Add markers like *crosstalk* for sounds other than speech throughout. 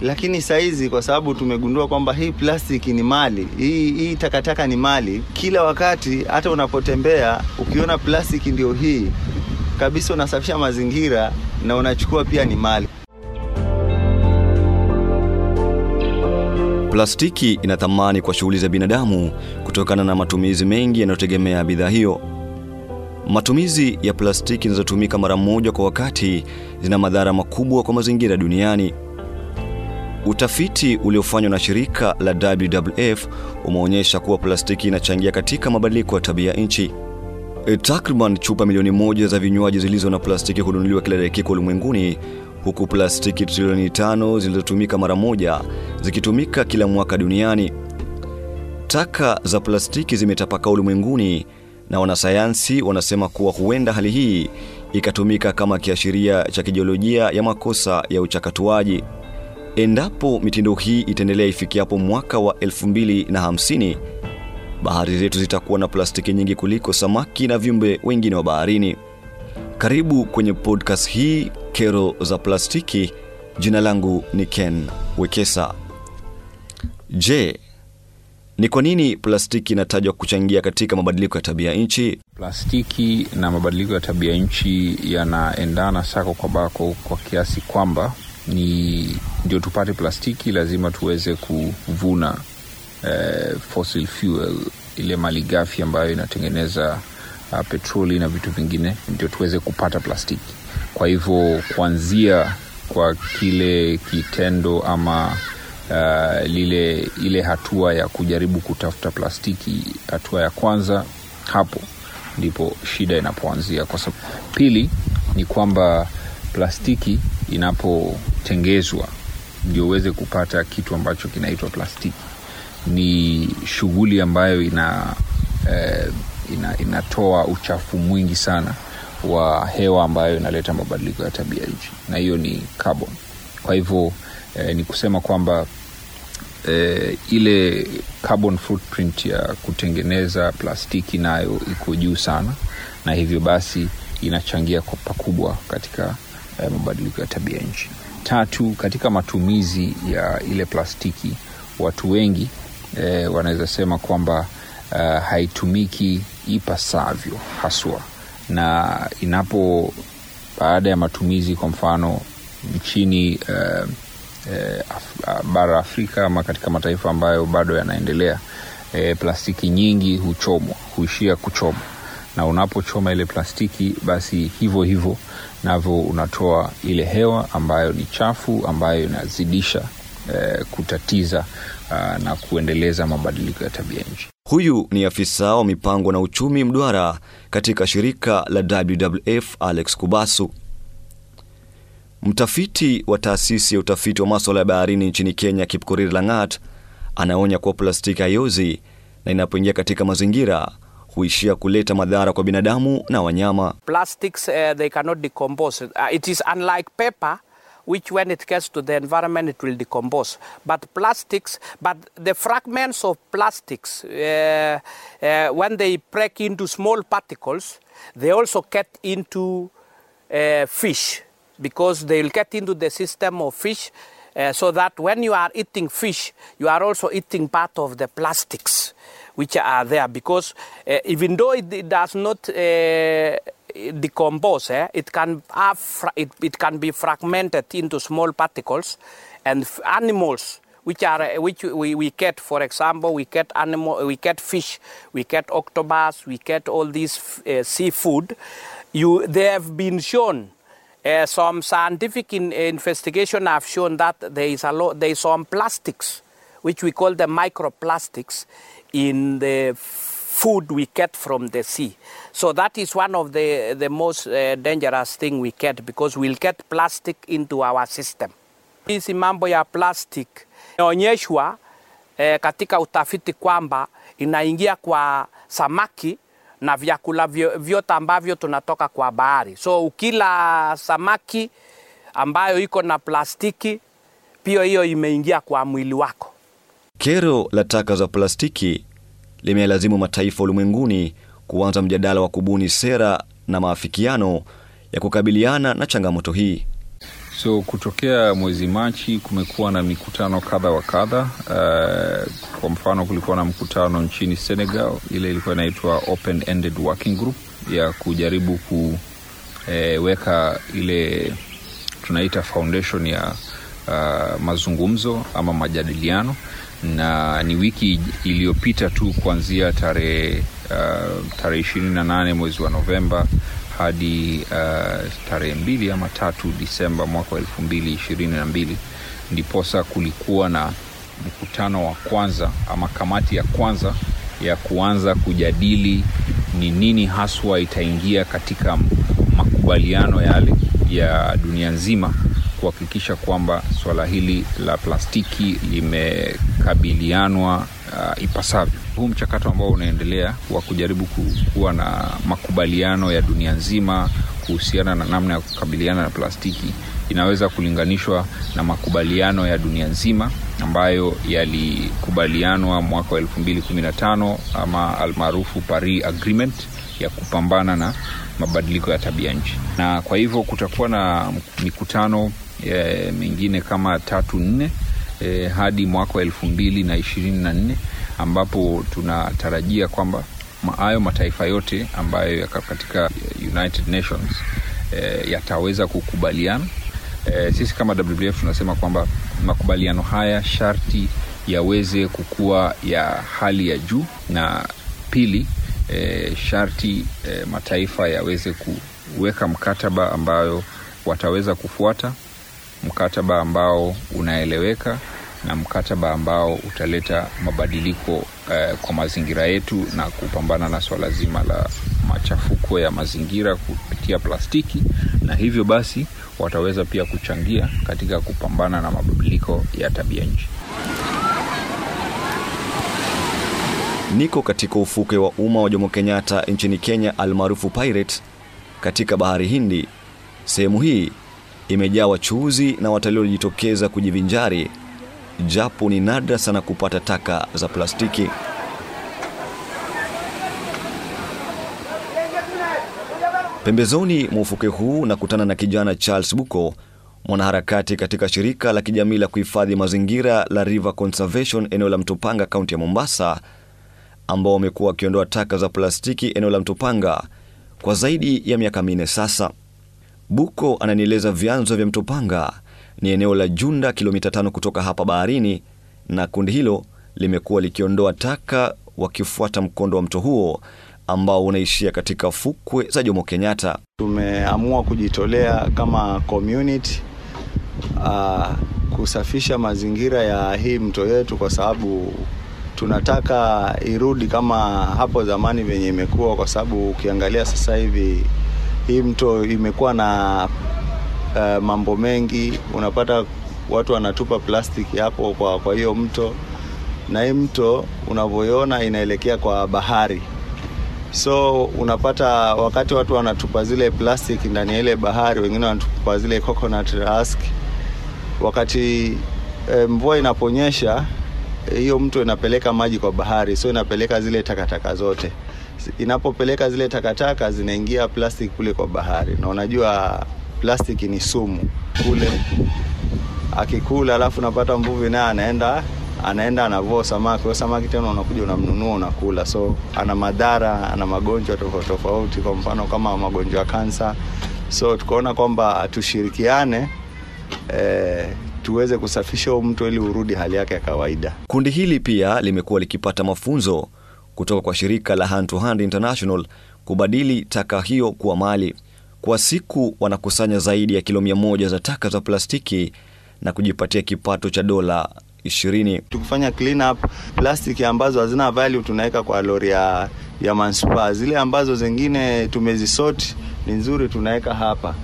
lakini saizi kwa sababu tumegundua kwamba hii plastiki ni mali, hii, hii takataka ni mali. Kila wakati hata unapotembea ukiona plastiki ndio hii kabisa, unasafisha mazingira na unachukua pia ni mali. Plastiki ina thamani kwa shughuli za binadamu kutokana na matumizi mengi yanayotegemea bidhaa hiyo. Matumizi ya plastiki zinazotumika mara moja kwa wakati zina madhara makubwa kwa mazingira duniani. Utafiti uliofanywa na shirika la WWF umeonyesha kuwa plastiki inachangia katika mabadiliko ya tabia nchi. E, takriban chupa milioni moja za vinywaji zilizo na plastiki hununuliwa kila dakika ulimwenguni, huku plastiki trilioni tano zilizotumika mara moja zikitumika kila mwaka duniani. Taka za plastiki zimetapaka ulimwenguni na wanasayansi wanasema kuwa huenda hali hii ikatumika kama kiashiria cha kijiolojia ya makosa ya uchakatuaji. Endapo mitindo hii itaendelea ifikiapo mwaka wa 2050, bahari zetu zitakuwa na plastiki nyingi kuliko samaki na viumbe wengine wa baharini. Karibu kwenye podcast hii Kero za Plastiki. Jina langu ni Ken Wekesa. Je, ni kwa nini plastiki inatajwa kuchangia katika mabadiliko ya tabia nchi? Plastiki na mabadiliko ya tabia nchi yanaendana sako kwa bako kwa kiasi kwamba ni ndio tupate plastiki lazima tuweze kuvuna eh, fossil fuel, ile malighafi ambayo inatengeneza uh, petroli na vitu vingine, ndio tuweze kupata plastiki. Kwa hivyo kuanzia kwa kile kitendo ama uh, lile ile hatua ya kujaribu kutafuta plastiki, hatua ya kwanza, hapo ndipo shida inapoanzia. Kwa sababu pili ni kwamba plastiki inapotengezwa ndio uweze kupata kitu ambacho kinaitwa plastiki, ni shughuli ambayo ina, eh, ina inatoa uchafu mwingi sana wa hewa ambayo inaleta mabadiliko ya tabia nchi, na hiyo ni carbon. Kwa hivyo eh, ni kusema kwamba eh, ile carbon footprint ya kutengeneza plastiki nayo iko juu sana, na hivyo basi inachangia pakubwa katika eh, mabadiliko ya tabia nchi. Tatu, katika matumizi ya ile plastiki, watu wengi eh, wanaweza sema kwamba uh, haitumiki ipasavyo haswa, na inapo baada ya matumizi, kwa mfano nchini uh, eh, Af bara Afrika ama katika mataifa ambayo bado yanaendelea, eh, plastiki nyingi huchomwa, huishia kuchomwa, na unapochoma ile plastiki, basi hivyo hivyo navyo unatoa ile hewa ambayo ni chafu, ambayo inazidisha eh, kutatiza uh, na kuendeleza mabadiliko ya tabia nchi. Huyu ni afisa wa mipango na uchumi mduara katika shirika la WWF Alex Kubasu. Mtafiti wa taasisi ya utafiti wa maswala ya baharini nchini Kenya, Kipkorir Langat, anaonya kuwa plastiki haiozi na inapoingia katika mazingira huishia kuleta madhara kwa binadamu na wanyama. Plastics, uh, they cannot decompose. Uh, it is unlike paper which when it gets to the environment it will decompose. But plastics, but the fragments of plastics, uh, uh, when they break into small particles, they also get into uh, fish because they will get into the system of fish uh, so that when you are eating fish, you are also eating part of the plastics which are there because uh, even though it, it does not uh, decompose, eh, it, can it, it can be fragmented into small particles and animals which are uh, which we, we get for example we get animal we get fish we get octopus we get all these uh, seafood. You they have been shown uh, some scientific in, investigation have shown that there is a lot there is some plastics which we call the microplastics in the food we get from the sea so that is one of the, the most uh, dangerous thing we get because we'll get plastic into our system hizi mambo ya plastic inaonyeshwa eh, katika utafiti kwamba inaingia kwa samaki na vyakula vyote ambavyo tunatoka kwa bahari. So ukila samaki ambayo iko na plastiki, pia hiyo imeingia kwa mwili wako. Kero la taka za plastiki limelazimu mataifa ulimwenguni kuanza mjadala wa kubuni sera na maafikiano ya kukabiliana na changamoto hii. So kutokea mwezi Machi kumekuwa na mikutano kadha wa kadha. Uh, kwa mfano kulikuwa na mkutano nchini Senegal, ile ilikuwa inaitwa Open Ended Working Group ya kujaribu kuweka ile tunaita foundation ya uh, mazungumzo ama majadiliano, na ni wiki iliyopita tu kuanzia tarehe uh, tarehe ishirini na nane mwezi wa Novemba hadi uh, tarehe mbili ama tatu Disemba mwaka wa elfu mbili ishirini na mbili ndiposa kulikuwa na mkutano wa kwanza ama kamati ya kwanza ya kuanza kujadili ni nini haswa itaingia katika makubaliano yale ya dunia nzima kuhakikisha kwamba swala hili la plastiki limekabilianwa uh, ipasavyo. Huu mchakato ambao unaendelea wa kujaribu kuwa na makubaliano ya dunia nzima kuhusiana na namna ya kukabiliana na plastiki inaweza kulinganishwa na makubaliano ya dunia nzima ambayo yalikubalianwa mwaka wa 2015 ama almaarufu Paris Agreement ya kupambana na mabadiliko ya tabia nchi, na kwa hivyo kutakuwa na mikutano e, mengine kama tatu nne e, hadi mwaka wa elfu mbili na ishirini na nne ambapo tunatarajia kwamba hayo mataifa yote ambayo yako katika United Nations e, yataweza kukubaliana. E, sisi kama WWF tunasema kwamba makubaliano haya sharti yaweze kukuwa ya hali ya juu, na pili e, sharti e, mataifa yaweze kuweka mkataba ambayo wataweza kufuata, mkataba ambao unaeleweka na mkataba ambao utaleta mabadiliko eh, kwa mazingira yetu na kupambana na swala zima la machafuko ya mazingira kupitia plastiki, na hivyo basi wataweza pia kuchangia katika kupambana na mabadiliko ya tabia nchi. Niko katika ufukwe wa umma wa Jomo Kenyatta nchini Kenya almaarufu Pirate katika bahari Hindi. Sehemu hii imejaa wachuuzi na watalii waliojitokeza kujivinjari, japo ni nadra sana kupata taka za plastiki. Pembezoni mwa ufuke huu nakutana na kijana Charles Buko, mwanaharakati katika shirika la kijamii la kuhifadhi mazingira la River Conservation eneo la Mtopanga, kaunti ya Mombasa, ambao wamekuwa wakiondoa taka za plastiki eneo la Mtopanga kwa zaidi ya miaka minne sasa. Buko ananieleza vyanzo vya mto Panga ni eneo la Junda, kilomita tano kutoka hapa baharini, na kundi hilo limekuwa likiondoa taka wakifuata mkondo wa mto huo ambao unaishia katika fukwe za Jomo Kenyatta. Tumeamua kujitolea kama community uh, kusafisha mazingira ya hii mto yetu, kwa sababu tunataka irudi kama hapo zamani venye imekuwa, kwa sababu ukiangalia sasa hivi hii mto imekuwa na uh, mambo mengi. Unapata watu wanatupa plastiki hapo kwa, kwa hiyo mto, na hii mto unavyoiona inaelekea kwa bahari so unapata wakati watu wanatupa zile plastic ndani ya ile bahari, wengine wanatupa zile coconut husk. Wakati e, mvua inaponyesha hiyo mto inapeleka maji kwa bahari, so inapeleka zile takataka zote. Inapopeleka zile takataka zinaingia plastic kule kwa bahari, na unajua plastic ni sumu. Kule, akikula alafu napata mvuvi naye anaenda anaenda anavua samaki. Huyo samaki tena unakuja unamnunua unakula, so ana madhara, ana magonjwa tofauti tofauti, kwa mfano kama magonjwa kansa. So tukaona kwamba tushirikiane eh, tuweze kusafisha huu mto ili urudi hali yake ya kawaida. Kundi hili pia limekuwa likipata mafunzo kutoka kwa shirika la Hand to Hand International kubadili taka hiyo kuwa mali. Kwa siku wanakusanya zaidi ya kilo mia moja za taka za plastiki na kujipatia kipato cha dola ishirini. Tukifanya clean up plastiki ambazo hazina value tunaweka kwa lori ya, ya manspa. Zile ambazo zingine tumezisort ni nzuri tunaweka hapa.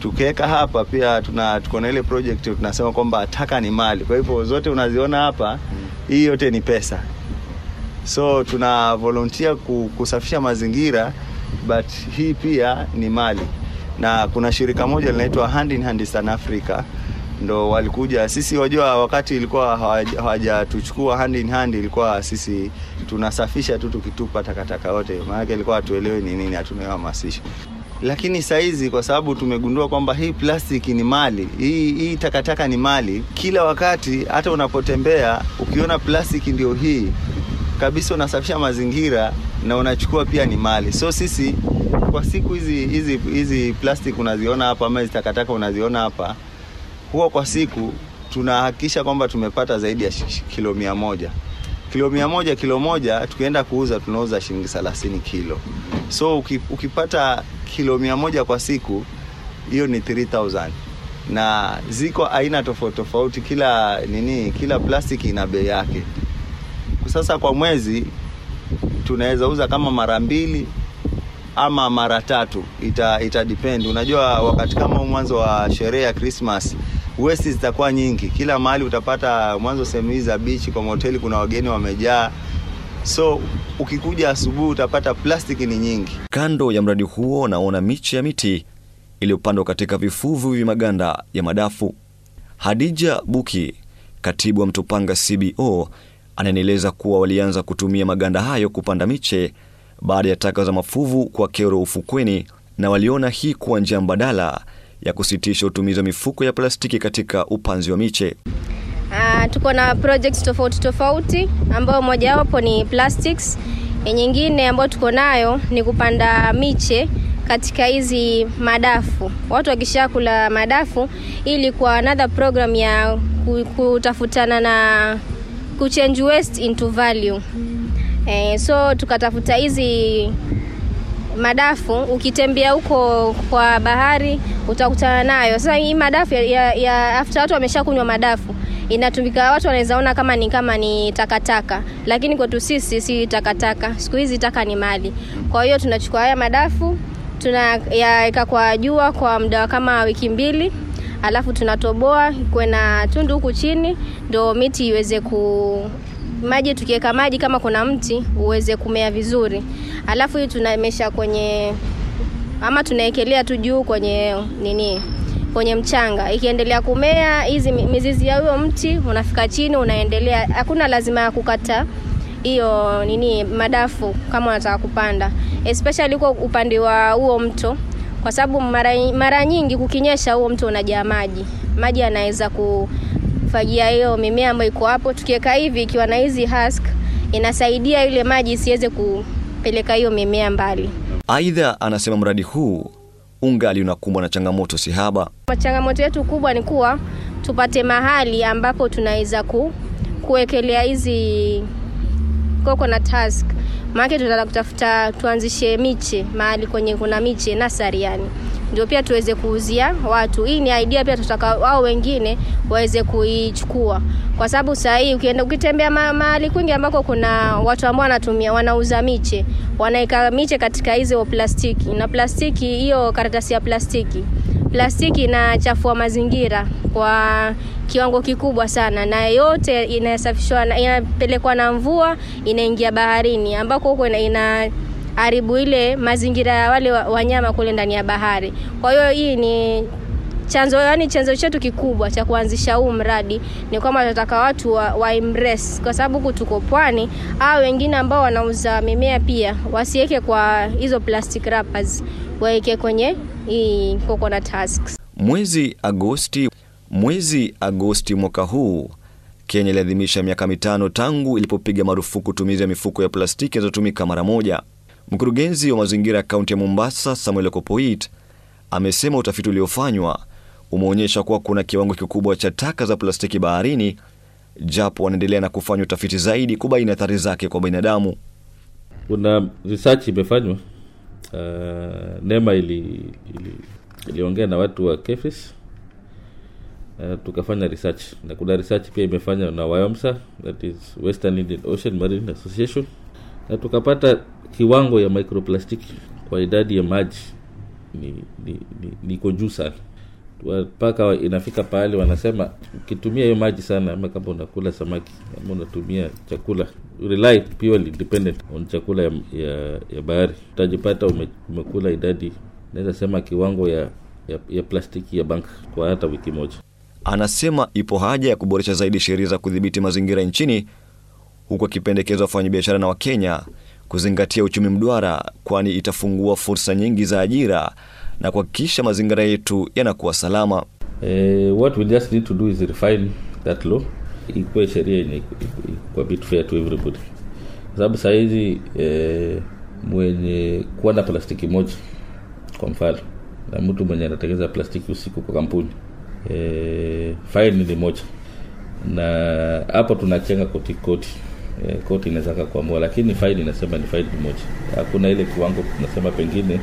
Tukiweka hapa pia tuna tuko na ile project tunasema kwamba taka ni mali. Kwa hivyo zote unaziona hapa, hii yote ni pesa. So tuna volunteer kusafisha mazingira but hii pia ni mali, na kuna shirika moja linaitwa Hand in Hand Eastern Africa ndo walikuja. Sisi wajua, wakati ilikuwa hawajatuchukua hand in hand, ilikuwa sisi tunasafisha tu tukitupa takataka yote, maanake ilikuwa hatuelewi ni nini, hatunahamasisha. lakini saizi kwa sababu tumegundua kwamba hii plastiki ni mali hii, hii takataka ni mali kila wakati hata unapotembea ukiona plastiki ndio hii kabisa unasafisha mazingira na unachukua pia ni mali. So sisi kwa siku hizi hizi hizi plastic unaziona hapa ama hizi takataka unaziona hapa huwa kwa siku tunahakikisha kwamba tumepata zaidi ya kilo mia moja. Kilo mia moja kilo moja tukienda kuuza tunauza shilingi thelathini kilo. So ukipata kilo mia moja kwa siku hiyo ni 3000 na ziko aina tofauti tofauti kila nini kila plastiki ina bei yake sasa kwa mwezi tunaweza uza kama mara mbili ama mara tatu. Ita, ita depend. Unajua wakati kama mwanzo wa sherehe ya Christmas westi zitakuwa nyingi. Kila mahali utapata mwanzo sehemu hizi za bichi, kwa mahoteli kuna wageni wamejaa. So ukikuja asubuhi utapata plastiki ni nyingi. Kando ya mradi huo naona miche ya miti iliyopandwa katika vifuvu vya maganda ya madafu. Hadija Buki, katibu wa Mtopanga CBO, ananieleza kuwa walianza kutumia maganda hayo kupanda miche baada ya taka za mafuvu kwa kero ufukweni, na waliona hii kuwa njia mbadala ya kusitisha utumizi wa mifuko ya plastiki katika upanzi wa miche. Uh, tuko na projects tofauti tofauti ambayo mojawapo ni plastics. Nyingine ambayo tuko nayo ni kupanda miche katika hizi madafu. Watu wakishakula madafu, ili kwa another program ya kutafutana na kuchange waste into value. E, so tukatafuta hizi madafu ukitembea huko kwa bahari utakutana nayo. Sasa hii madafu ya, ya, after watu wameshakunywa madafu inatumika watu wanaweza ona kama ni kama ni takataka. Lakini kwetu sisi si takataka. Siku hizi taka ni mali. Kwa hiyo tunachukua haya madafu tunayaweka kwa jua kwa muda kama wiki mbili alafu tunatoboa kuwe na tundu huku chini ndo miti iweze ku maji tukiweka maji kama kuna mti uweze kumea vizuri. Alafu hii tunamesha kwenye ama tunaekelea tu juu kwenye nini kwenye mchanga. Ikiendelea kumea hizi mizizi ya huyo mti unafika chini unaendelea hakuna lazima ya kukata hiyo nini madafu kama unataka kupanda. Especially kwa upande wa huo mto kwa sababu mara, mara nyingi kukinyesha huo mto unajaa maji. Maji yanaweza kufagia hiyo mimea ambayo iko hapo. Tukiweka hivi ikiwa na hizi husk inasaidia ile maji isiweze kupeleka hiyo mimea mbali. Aidha, anasema mradi huu ungali unakumbwa na changamoto sihaba. changamoto yetu kubwa ni kuwa tupate mahali ambapo tunaweza ku, kuwekelea hizi coconut task. Maake tunataka kutafuta tuanzishe miche mahali kwenye kuna miche nasari yani. Ndio pia tuweze kuuzia watu. Hii ni idea pia tutaka wao wengine waweze kuichukua. Kwa sababu sahii ukienda ukitembea mahali kwingi ambako kuna watu ambao wanatumia wanauza miche wanaweka miche katika hizo plastiki. Na plastiki hiyo karatasi ya plastiki plastiki inachafua mazingira kwa kiwango kikubwa sana na yote inasafishwa na- inapelekwa na mvua inaingia baharini ambako huko ina, ina haribu ile mazingira ya wale wanyama kule ndani ya bahari. Kwa hiyo hii ni chanzo yani chanzo chetu kikubwa cha kuanzisha huu mradi ni kwamba tunataka watu wa, wa embrace kwa sababu huku tuko pwani au wengine ambao wanauza mimea pia wasiweke kwa hizo plastic wrappers waweke kwenye hii coconut husks Mwezi Agosti, mwezi Agosti mwaka huu Kenya iliadhimisha miaka mitano tangu ilipopiga marufuku utumizi ya mifuko ya plastiki inazotumika mara moja. Mkurugenzi wa mazingira ya kaunti ya Mombasa, Samuel Kopoit, amesema utafiti uliofanywa umeonyesha kuwa kuna kiwango kikubwa cha taka za plastiki baharini, japo wanaendelea na kufanya utafiti zaidi kubaini athari zake kwa binadamu. kuna research imefanywa uh, nema ili, ili, iliongea na watu wa kefis. Uh, tukafanya research. Na kuna research pia imefanywa na wayomsa that is Western Indian Ocean Marine Association. Na tukapata kiwango ya microplastic kwa idadi ya maji. Ni, ni, ni, niko juu sana mpaka inafika pahali wanasema ukitumia hiyo maji sana ama kama unakula samaki ama unatumia chakula rely purely dependent on chakula ya, ya, ya bahari. Utajipata ume, umekula idadi naweza sema kiwango ya, ya, ya plastiki ya bank kwa hata wiki moja. Anasema ipo haja ya kuboresha zaidi sheria za kudhibiti mazingira nchini, huku akipendekeza wafanyabiashara na Wakenya kuzingatia uchumi mdwara kwani itafungua fursa nyingi za ajira na kuhakikisha mazingira yetu yanakuwa salama. Uh, what we just need to do is refine that law ikuwe sheria ikuwa bit fair to everybody. Kwa sababu sahizi eh, mwenye kuwa na plastiki moja kwa mfano na mtu mwenye anatengeneza plastiki usiku kwa kampuni eh, faini ni moja. Na hapo tunachenga koti koti eh, koti inaweza kuamua lakini faini inasema ni faini moja. Hakuna ile kiwango tunasema pengine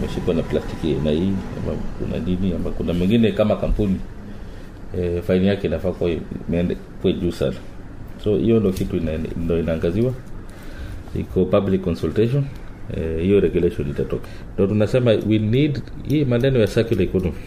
umeshikwa na plastiki na hii ama kuna nini ama kuna mengine kama kampuni. E, faini yake inafaa kuwa imeende kwe juu sana. So hiyo ndo kitu ina, ndo inaangaziwa. Iko public consultation. Hiyo e, regulation itatoka. Ndo tunasema we need hii maneno ya circular economy.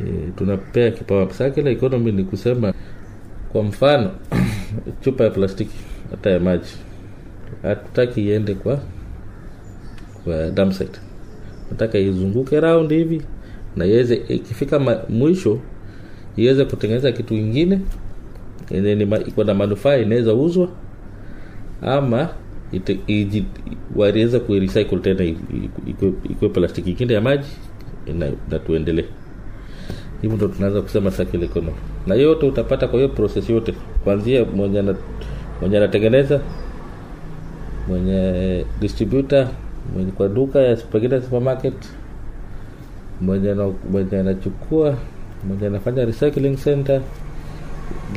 E, tunapea kipawa circular economy ni kusema kwa mfano *coughs* chupa ya plastiki hata ya maji hatutaki iende kwa kwa dump site nataka izunguke round hivi na iweze ikifika mwisho iweze kutengeneza kitu ingine iko na manufaa inaweza uzwa ama waliweza kurecycle tena ikuwe- plastiki ingine ya maji na, na tuendelee. Hivo ndo tunaweza kusema circular na yote utapata kwa hiyo process yote kwanzia mwenye anatengeneza mwenye distributor mwenye kwa duka ya pengine supermarket mwenye mwenye anachukua mwenye anafanya recycling center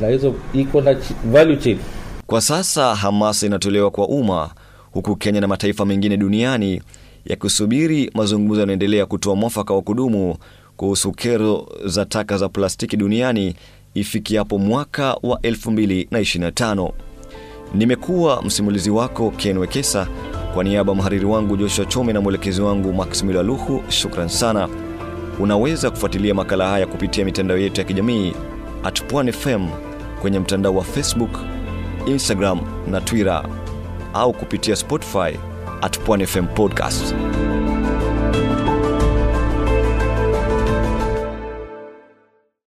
na hizo iko na value chain Kwa sasa hamasa inatolewa kwa umma huku Kenya na mataifa mengine duniani yakisubiri mazungumzo yanaendelea kutoa mwafaka wa kudumu kuhusu kero za taka za plastiki duniani ifikiapo mwaka wa 2025. Nimekuwa msimulizi wako Ken Wekesa kwa niaba mhariri wangu Joshua Chome na mwelekezi wangu Max Milaluhu. Shukran sana. Unaweza kufuatilia makala haya kupitia mitandao yetu ya kijamii at Pwani FM kwenye mtandao wa Facebook, Instagram na Twitter au kupitia Spotify at Pwani FM Podcast.